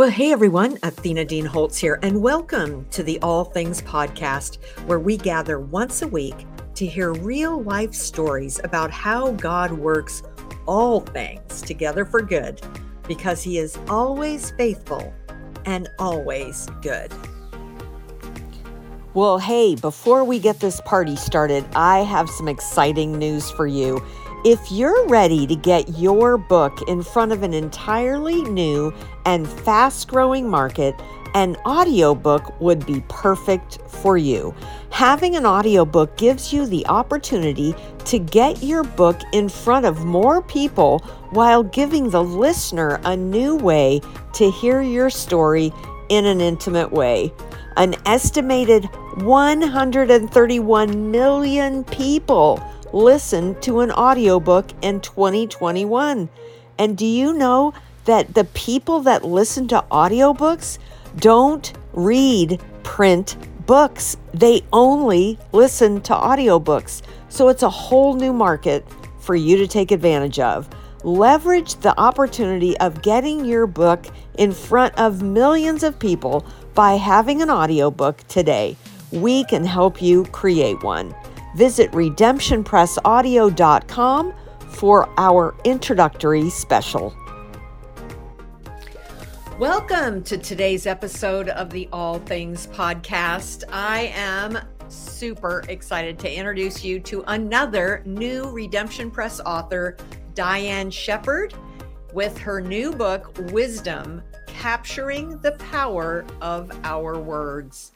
Well, hey everyone, Athena Dean Holtz here, and welcome to the All Things Podcast, where we gather once a week to hear real life stories about how God works all things together for good because He is always faithful and always good. Well, hey, before we get this party started, I have some exciting news for you. If you're ready to get your book in front of an entirely new and fast growing market, an audiobook would be perfect for you. Having an audiobook gives you the opportunity to get your book in front of more people while giving the listener a new way to hear your story in an intimate way. An estimated 131 million people listen to an audiobook in 2021. And do you know that the people that listen to audiobooks don't read print books? They only listen to audiobooks. So it's a whole new market for you to take advantage of. Leverage the opportunity of getting your book in front of millions of people by having an audiobook today. We can help you create one. Visit redemptionpressaudio.com for our introductory special. Welcome to today's episode of the All Things Podcast. I am super excited to introduce you to another new Redemption Press author, Dyann Shepherd, with her new book, Wisdom Capturing the Power of Our Words.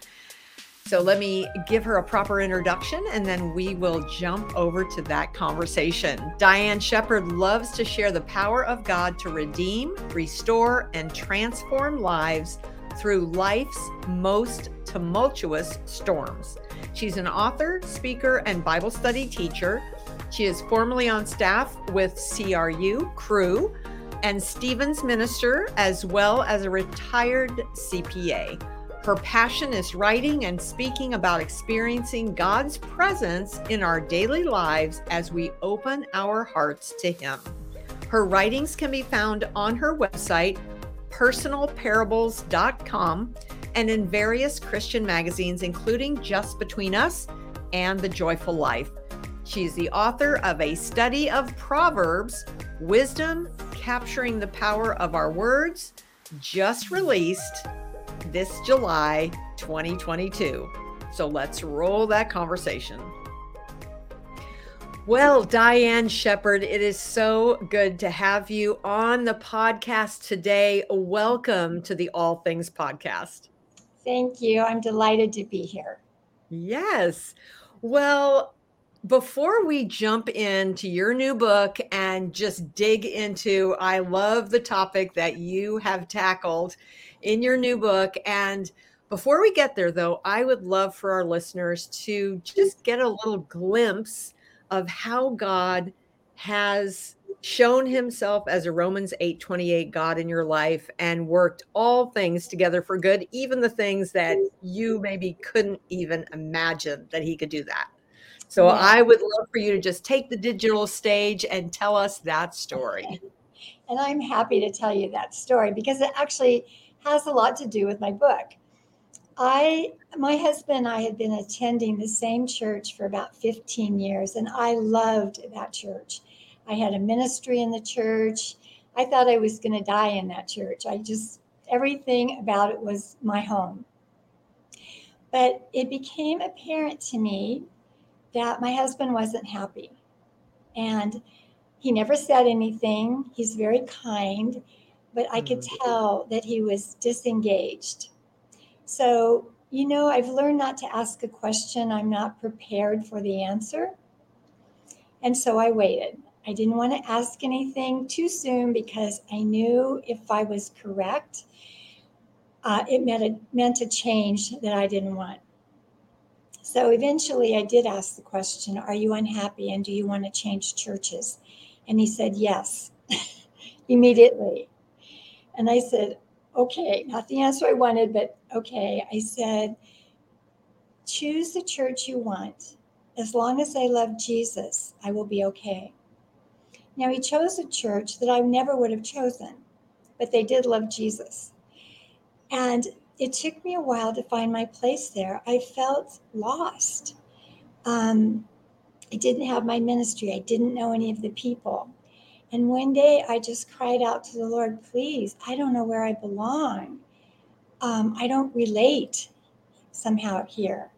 So let me give her a proper introduction and then we will jump over to that conversation. Dyann Shepherd loves to share the power of God to redeem, restore, and transform lives through life's most tumultuous storms. She's an author, speaker, and Bible study teacher. She is formerly on staff with CRU, Crew, and Stevens Minister, as well as a retired CPA. Her passion is writing and speaking about experiencing God's presence in our daily lives as we open our hearts to Him. Her writings can be found on her website, personalparables.com, and in various Christian magazines, including Just Between Us and The Joyful Life. She's the author of a study of Proverbs, Wisdom Capturing the Power of Our Words, just released this July 2022. So let's roll that conversation. Well, Dyann Shepherd, it is so good to have you on the podcast today. Welcome to the All Things Podcast. Thank you. I'm delighted to be here. Yes. Well, before we jump into your new book and just dig into, I love the topic that you have tackled in your new book. And before we get there, though, I would love for our listeners to just get a little glimpse of how God has shown himself as a Romans 8 28 God in your life and worked all things together for good, even the things that you maybe couldn't even imagine that he could do that. So yeah. I would love for you to just take the digital stage and tell us that story. And I'm happy to tell you that story because it actually has a lot to do with my book. I, my husband and I had been attending the same church for about 15 years, and I loved that church. I had a ministry in the church. I thought I was going to die in that church. I just, everything about it was my home. But it became apparent to me that my husband wasn't happy. And he never said anything. He's very kind but I could mm. tell that he was disengaged. So, you know, I've learned not to ask a question I'm not prepared for the answer. And so I waited. I didn't want to ask anything too soon because I knew if I was correct, uh, it meant a, meant a change that I didn't want. So eventually I did ask the question Are you unhappy and do you want to change churches? And he said, Yes, immediately. And I said, okay, not the answer I wanted, but okay. I said, choose the church you want. As long as I love Jesus, I will be okay. Now, he chose a church that I never would have chosen, but they did love Jesus. And it took me a while to find my place there. I felt lost. Um, I didn't have my ministry, I didn't know any of the people. And one day I just cried out to the Lord, please, I don't know where I belong. Um, I don't relate somehow here.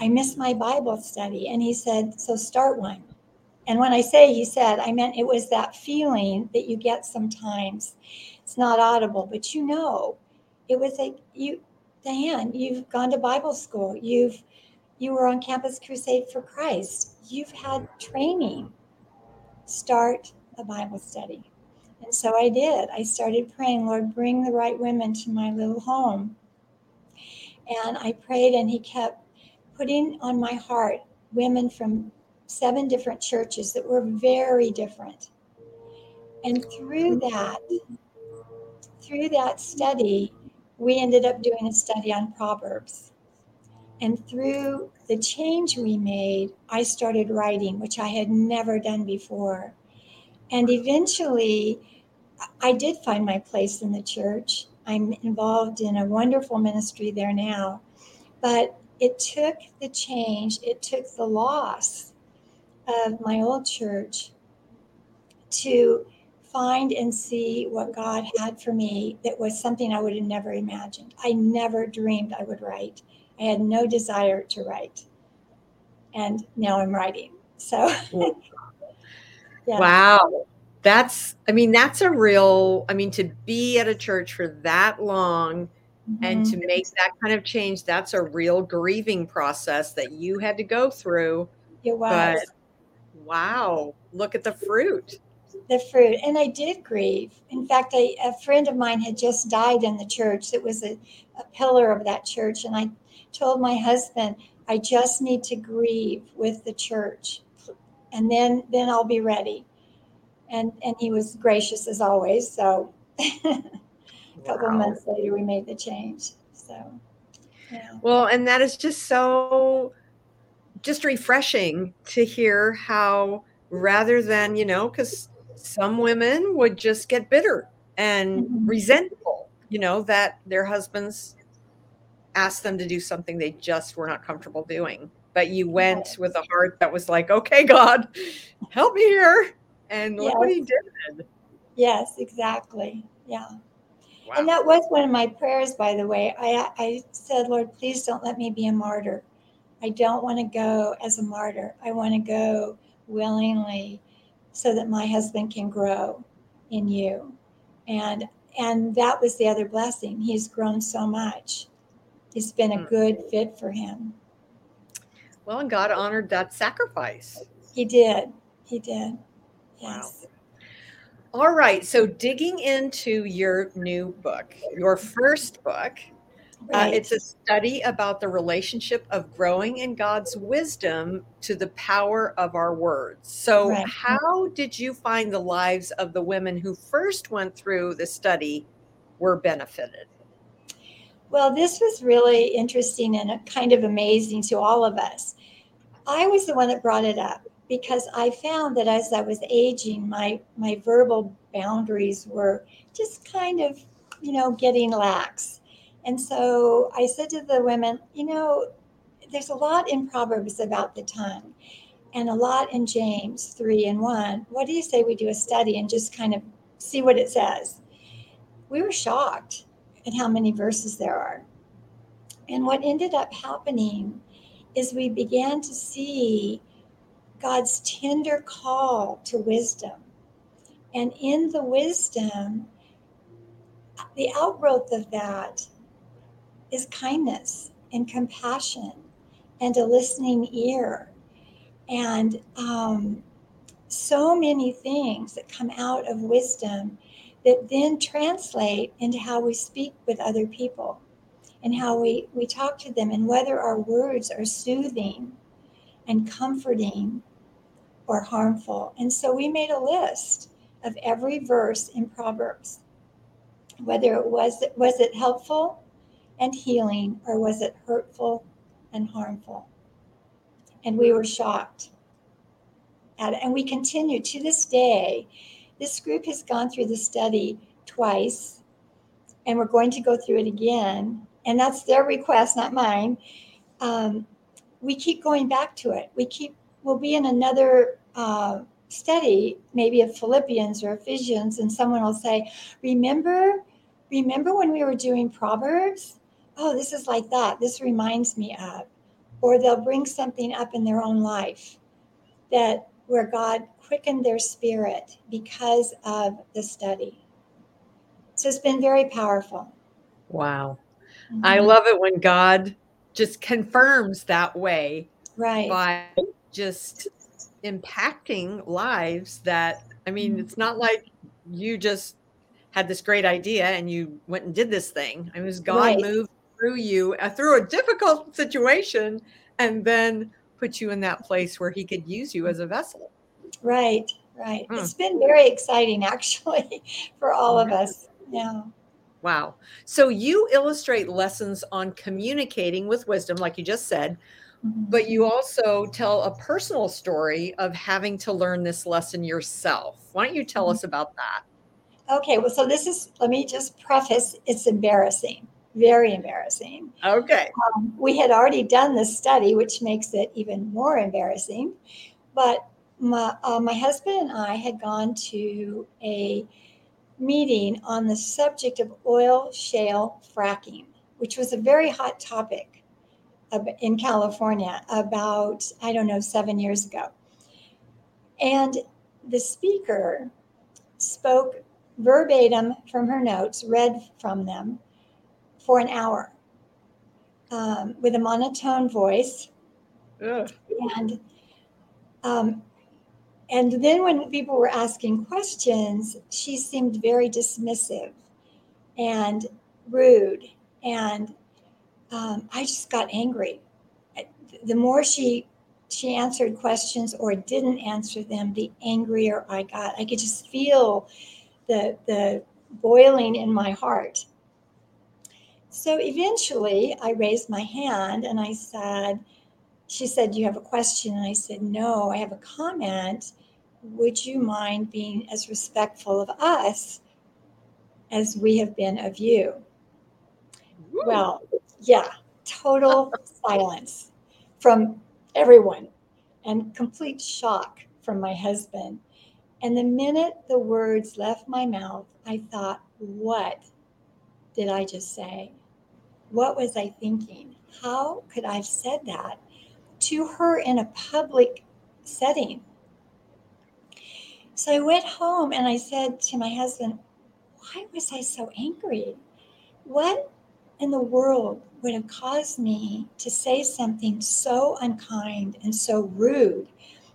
I miss my Bible study. And he said, So start one. And when I say he said, I meant it was that feeling that you get sometimes. It's not audible, but you know, it was like you, Dyann, you've gone to Bible school. You've you were on Campus Crusade for Christ. You've had training. Start a Bible study. And so I did. I started praying, Lord, bring the right women to my little home. And I prayed, and He kept putting on my heart women from seven different churches that were very different. And through mm-hmm. that, through that study, we ended up doing a study on Proverbs. And through the change we made, I started writing, which I had never done before. And eventually, I did find my place in the church. I'm involved in a wonderful ministry there now. But it took the change, it took the loss of my old church to find and see what God had for me that was something I would have never imagined. I never dreamed I would write. I had no desire to write. And now I'm writing. So, yeah. wow. That's, I mean, that's a real, I mean, to be at a church for that long Mm-hmm. And to make that kind of change, that's a real grieving process that you had to go through. It was. But wow, look at the fruit. The fruit. And I did grieve. In fact, I, a friend of mine had just died in the church. It was a, a pillar of that church. And I told my husband, I just need to grieve with the church. And then then I'll be ready. And and he was gracious as always. So a couple wow. months later, we made the change. So, yeah. Well, and that is just so just refreshing to hear how rather than, you know, because some women would just get bitter and mm-hmm. resentful, you know, that their husbands asked them to do something they just were not comfortable doing. But you went with a heart that was like, okay, God, help me here. And look yes. what he did. Yes, exactly. Yeah. Wow. And that was one of my prayers, by the way. I, I said, Lord, please don't let me be a martyr. I don't want to go as a martyr. I want to go willingly so that my husband can grow in you. And and that was the other blessing. He's grown so much. It's been a hmm. good fit for him. Well, and God honored that sacrifice. He did. He did. Yes. Wow. All right. So, digging into your new book, your first book, uh, right. uh, it's a study about the relationship of growing in God's wisdom to the power of our words. So, right. how did you find the lives of the women who first went through the study were benefited? Well, this was really interesting and kind of amazing to all of us. I was the one that brought it up because I found that as I was aging, my my verbal boundaries were just kind of, you know, getting lax. And so I said to the women, you know, there's a lot in Proverbs about the tongue and a lot in James 3 and 1. What do you say we do a study and just kind of see what it says? We were shocked at how many verses there are. And what ended up happening is we began to see God's tender call to wisdom. And in the wisdom, the outgrowth of that is kindness and compassion and a listening ear and um, so many things that come out of wisdom that then translate into how we speak with other people and how we, we talk to them and whether our words are soothing and comforting or harmful. And so we made a list of every verse in Proverbs, whether it was was it helpful and healing or was it hurtful and harmful. And we were shocked at. And we continue to this day. This group has gone through the study twice. and we're going to go through it again. And that's their request, not mine. Um, we keep going back to it. We keep, we'll be in another uh, study, maybe of Philippians or Ephesians, and someone will say, Remember, remember when we were doing Proverbs? Oh, this is like that. This reminds me of. Or they'll bring something up in their own life that where God quickened their spirit because of the study. So it's been very powerful. Wow. Mm-hmm. I love it when God just confirms that way. Right. By just impacting lives that, I mean, mm-hmm. it's not like you just had this great idea and you went and did this thing. I mean, it was God right. moved through you uh, through a difficult situation and then put you in that place where he could use you as a vessel. Right, right. Mm. It's been very exciting actually for all of us. Yeah. Wow. So you illustrate lessons on communicating with wisdom, like you just said, mm-hmm. but you also tell a personal story of having to learn this lesson yourself. Why don't you tell mm-hmm. us about that? Okay. Well, so this is, let me just preface it's embarrassing, very embarrassing. Okay. Um, we had already done this study, which makes it even more embarrassing. But my, uh, my husband and I had gone to a meeting on the subject of oil shale fracking, which was a very hot topic in California about, I don't know, seven years ago. And the speaker spoke verbatim from her notes, read from them for an hour um, with a monotone voice. Ugh. And um, and then when people were asking questions, she seemed very dismissive and rude. And um, I just got angry. The more she she answered questions or didn't answer them, the angrier I got. I could just feel the the boiling in my heart. So eventually I raised my hand and I said, she said, Do you have a question? And I said, No, I have a comment would you mind being as respectful of us as we have been of you? Ooh. Well, yeah, total silence from everyone and complete shock from my husband. And the minute the words left my mouth, I thought, what did I just say? What was I thinking? How could I have said that to her in a public setting? So I went home and I said to my husband, Why was I so angry? What in the world would have caused me to say something so unkind and so rude?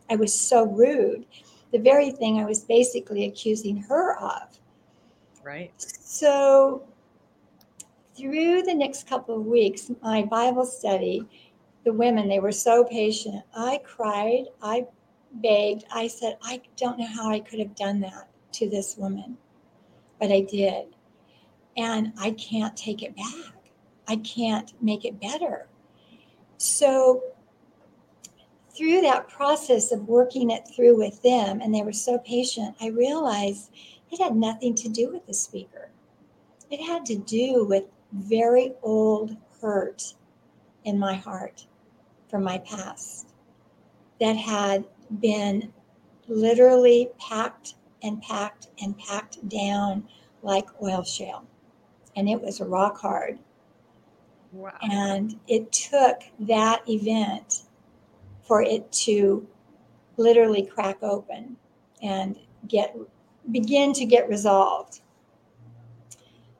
I was so rude. The very thing I was basically accusing her of. Right. So, through the next couple of weeks, my Bible study, the women, they were so patient. I cried, I begged. I said, I don't know how I could have done that to this woman, but I did. And I can't take it back. I can't make it better. So, through that process of working it through with them, and they were so patient, I realized it had nothing to do with the speaker. It had to do with very old hurt in my heart from my past that had been literally packed and packed and packed down like oil shale. And it was rock hard. Wow. And it took that event for it to literally crack open and get begin to get resolved.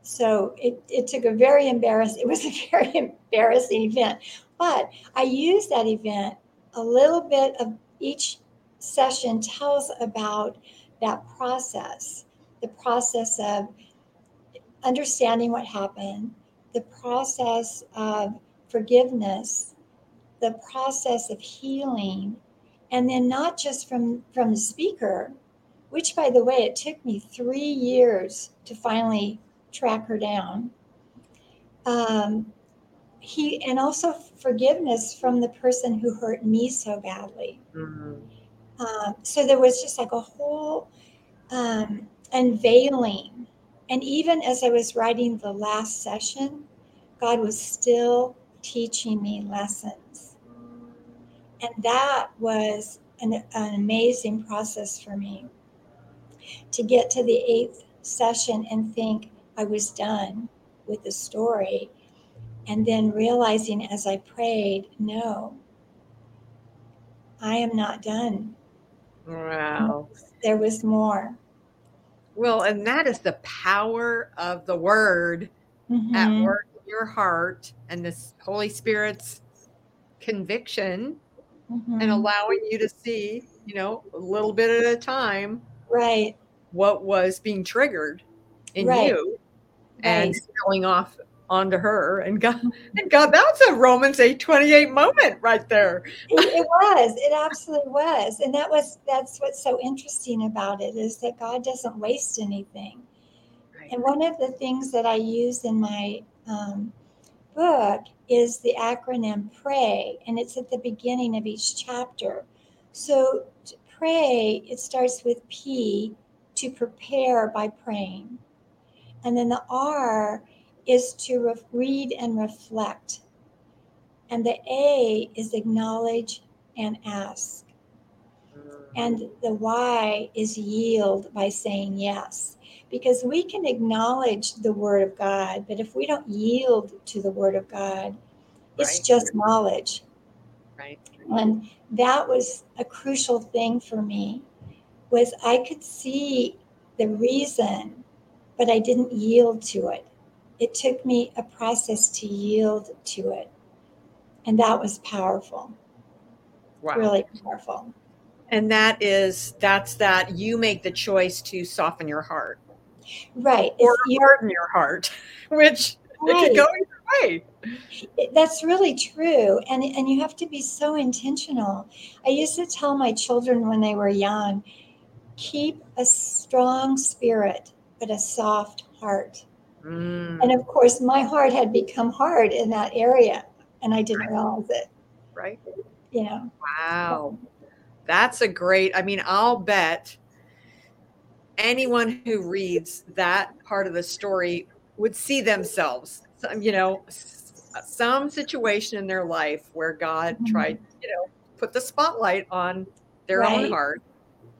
So it, it took a very embarrassing, it was a very embarrassing event. But I used that event a little bit of each session tells about that process the process of understanding what happened, the process of forgiveness, the process of healing, and then not just from, from the speaker, which, by the way, it took me three years to finally track her down. Um, he and also forgiveness from the person who hurt me so badly. Mm-hmm. Um, so there was just like a whole um, unveiling And even as I was writing the last session, God was still teaching me lessons. And that was an, an amazing process for me to get to the eighth session and think I was done with the story. And then realizing as I prayed, no, I am not done. Wow. There was more. Well, and that is the power of the word Mhm. at work in your heart and this Holy Spirit's conviction Mhm. and allowing you to see, you know, a little bit at a time Right. what was being triggered in Right. you and Right. spilling off onto her and God and God that's a Romans 828 moment right there. it, it was it absolutely was and that was that's what's so interesting about it is that god doesn't waste anything and one of the things that i use in my um, book is the acronym pray and it's at the beginning of each chapter so to pray it starts with p to prepare by praying and then the r is to re- read and reflect and the A is acknowledge and ask. And the Y is yield by saying yes. Because we can acknowledge the Word of God, but if we don't yield to the Word of God, it's Right. just knowledge. right. And that was a crucial thing for me was I could see the reason, but I didn't yield to it. It took me a process to yield to it. And that was powerful, Wow. really powerful. And that is that's that you make the choice to soften your heart Right. or It's, harden your heart, which it could go either way. That's really true. And, and you have to be so intentional. I used to tell my children when they were young keep a strong spirit, but a soft heart. Mm, And of course, my heart had become hard in that area, and I didn't realize it. right. You know, Wow. That's a great, I mean, I'll bet anyone who reads that part of the story would see themselves, some, you know, some situation in their life where God Mhm. tried, you know, put the spotlight on their own heart,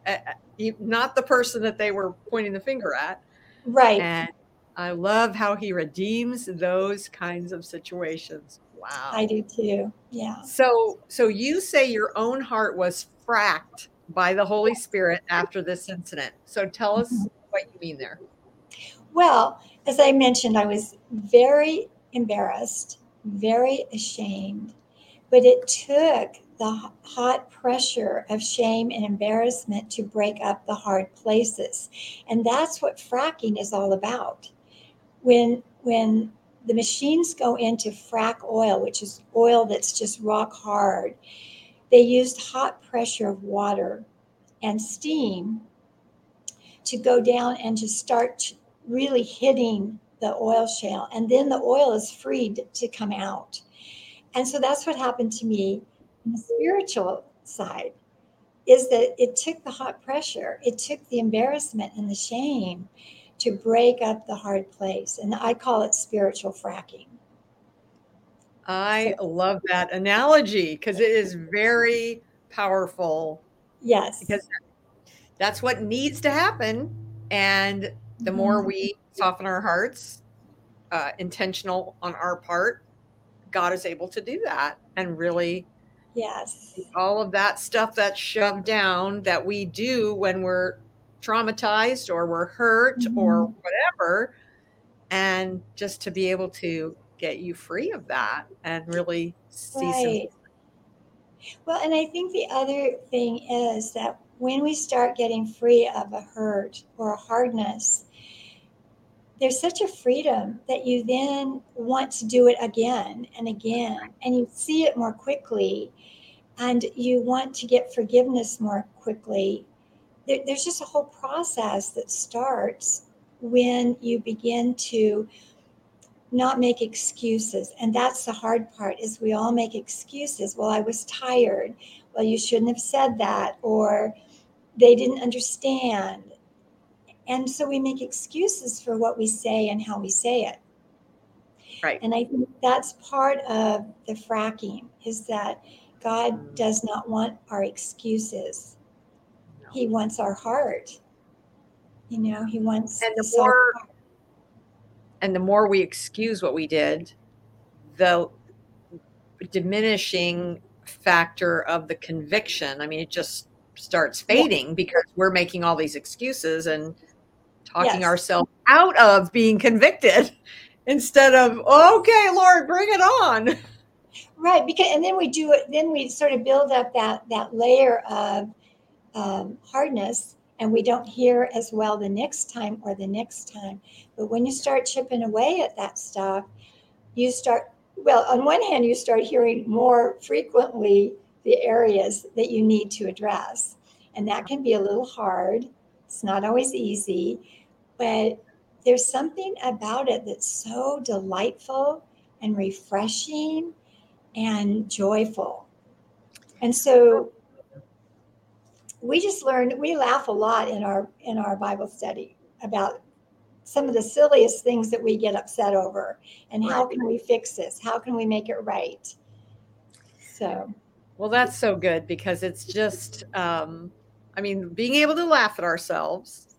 uh, uh, not the person that they were pointing the finger at. right? And I love how he redeems those kinds of situations. Wow. I do too. Yeah. So, so you say your own heart was fracked by the Holy Spirit after this incident. So tell us Mhm. what you mean there. Well, as I mentioned, I was very embarrassed, very ashamed, but it took the hot pressure of shame and embarrassment to break up the hard places. And that's what fracking is all about. When when the machines go into frack oil, which is oil that's just rock hard, they used hot pressure of water and steam to go down and to start really hitting the oil shale. And then the oil is freed to come out. And so that's what happened to me the spiritual side is that it took the hot pressure, it took the embarrassment and the shame to break up the hard place. And I call it spiritual fracking. I love that analogy because it is very powerful Yes. because that's what needs to happen. And the more Mhm. we soften our hearts, uh, intentional on our part, God is able to do that and really Yes. all of that stuff that's shoved down that we do when we're traumatized or we're hurt or Mhm. whatever and just to be able to get you free of that and really see some Well, and I think the other thing is that when we start getting free of a hurt or a hardness, there's such a freedom that you then want to do it again and again, and you see it more quickly, and you want to get forgiveness more quickly. There, there's just a whole process that starts when you begin to not make excuses and that's the hard part is we all make excuses. Well i was tired. Well you shouldn't have said that or they didn't understand And so we make excuses for what we say and how we say it. Right. And I think that's part of the fracking is that God Mm. does not want our excuses. No. He wants our heart. You know, he wants And the more- heart. and the more we excuse what we did, the diminishing factor of the conviction. I mean, it just starts fading because we're making all these excuses and talking Yes. ourselves out of being convicted instead of, okay, Lord, bring it on. Right, because and then we do it. Then we sort of build up that that layer of um, hardness, and we don't hear as well the next time or the next time. But when you start chipping away at that stuff, you start. Well, on one hand, you start hearing more frequently the areas that you need to address, and that can be a little hard. It's not always easy, but there's something about it that's so delightful and refreshing and joyful. And so we just learned we laugh a lot in our in our Bible study about some of the silliest things that we get upset over and how can we fix this? How can we make it right? So Well, that's so good because it's just, um, I mean, being able to laugh at ourselves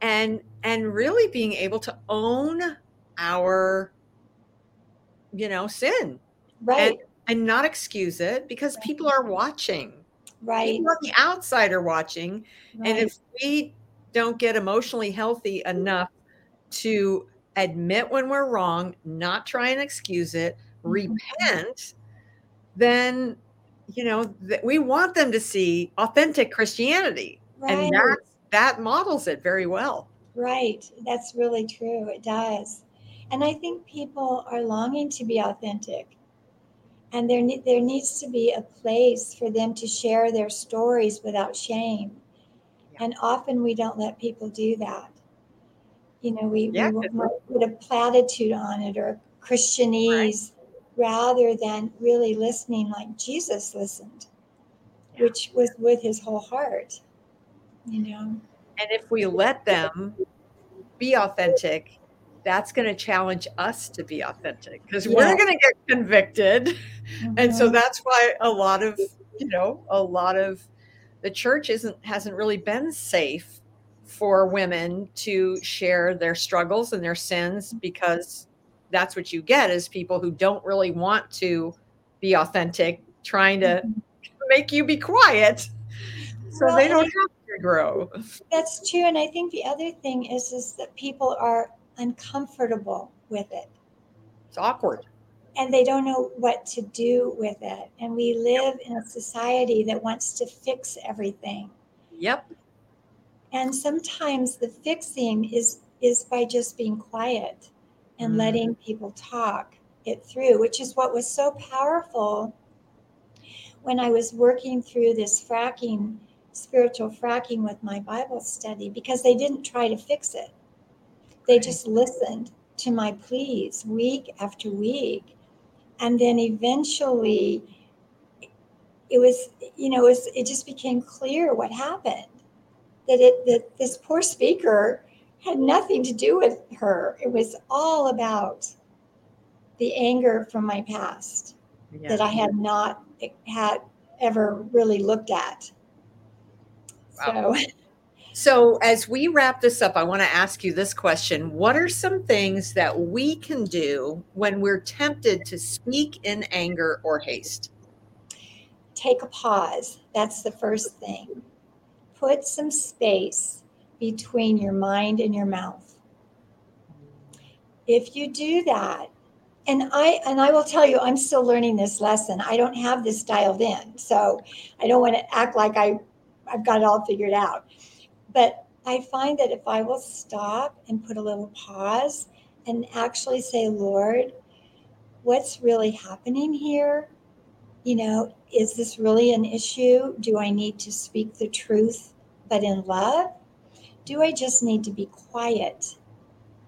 and and really being able to own our, you know, sin right, and not excuse it because people are watching. right, People on the outside are watching, and if we don't get emotionally healthy enough to admit when we're wrong, not try and excuse it, Mhm. repent, then you know th- we want them to see authentic Christianity, right. and that that models it very well. Right. That's really true. It does. And I think people are longing to be authentic. And there, there needs to be a place for them to share their stories without shame. Yeah. And often we don't let people do that. You know, we, Yeah, we put a platitude on it or Christianese rather than really listening like Jesus listened, Yeah. which was with his whole heart. You know? And if we let them be authentic, that's going to challenge us to be authentic because we're going to get convicted. and so Mhm. that's why a lot of you know a lot of the church isn't hasn't really been safe for women to share their struggles and their sins because that's what you get is people who don't really want to be authentic trying to Mhm. make you be quiet so Well, they don't have to grow. That's true, and I think the other thing is is that people are uncomfortable with it, it's awkward. And they don't know what to do with it. And we live in a society that wants to fix everything, yep. And sometimes the fixing is is by just being quiet and Mhm. letting people talk it through, which is what was so powerful when I was working through this fracking, spiritual fracking with my Bible study, because they didn't try to fix it. They Right. just listened to my pleas week after week. And then eventually it was, you know, it, was, it just became clear what happened. That it that this poor speaker had nothing to do with her. It was all about the anger from my past yeah. that I had not had ever really looked at. Wow. So, So, as we wrap this up, I want to ask you this question What are some things that we can do when we're tempted to speak in anger or haste? take a pause. That's the first thing. Put some space between your mind and your mouth. If you do that, and I and I will tell you, I'm still learning this lesson. I don't have this dialed in, so I don't want to act like I I've got it all figured out. But I find that if I will stop and put a little pause and actually say, Lord, what's really happening here? You know, is this really an issue? Do I need to speak the truth but in love? Do I just need to be quiet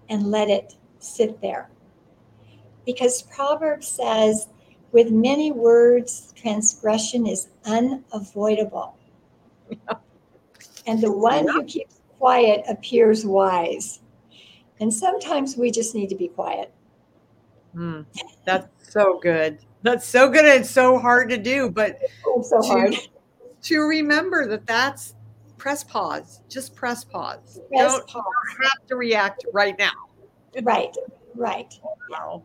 and let it sit there? Because Proverbs says, with many words, transgression is unavoidable. And the one who keeps quiet appears wise. And sometimes we just need to be quiet. Mm, that's so good. That's so good. And it's so hard to do, but it's so to, hard to remember that that's press pause. Just press pause. Press Don't pause. have to react right now. Right, right. Wow.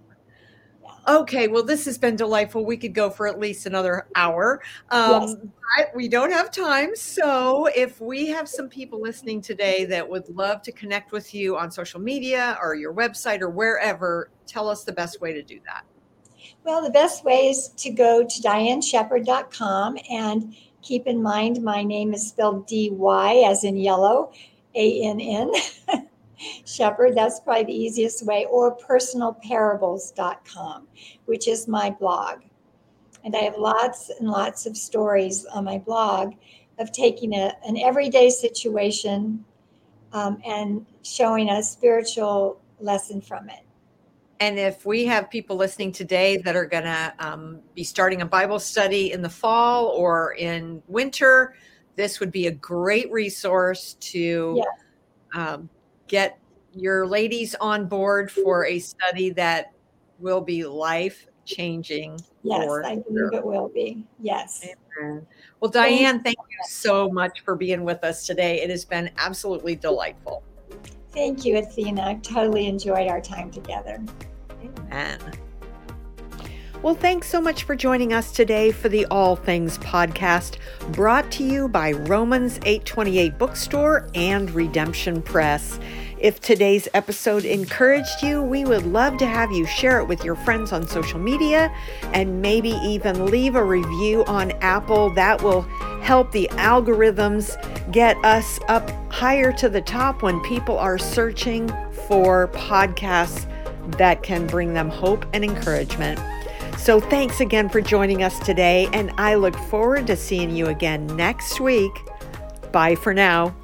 Okay, well, this has been delightful. We could go for at least another hour. Um, Yes. But we don't have time. So, if we have some people listening today that would love to connect with you on social media or your website or wherever, tell us the best way to do that. Well, the best way is to go to dyannshepherd.com and keep in mind my name is spelled D Y as in yellow, A N N. Shepherd, that's probably the easiest way, or personalparables.com, which is my blog. And I have lots and lots of stories on my blog of taking a, an everyday situation um, and showing a spiritual lesson from it. And if we have people listening today that are going to um, be starting a Bible study in the fall or in winter, this would be a great resource to um, get your ladies on board for a study that will be life changing. Yes, I believe it will be. Yes. Amen. Well, Dyann, thank you so much for being with us today. It has been absolutely delightful. Thank you, Athena. I totally enjoyed our time together. Amen. Well, thanks so much for joining us today for the All Things podcast, brought to you by Romans 828 Bookstore and Redemption Press. If today's episode encouraged you, we would love to have you share it with your friends on social media and maybe even leave a review on Apple. That will help the algorithms get us up higher to the top when people are searching for podcasts that can bring them hope and encouragement. So, thanks again for joining us today, and I look forward to seeing you again next week. Bye for now.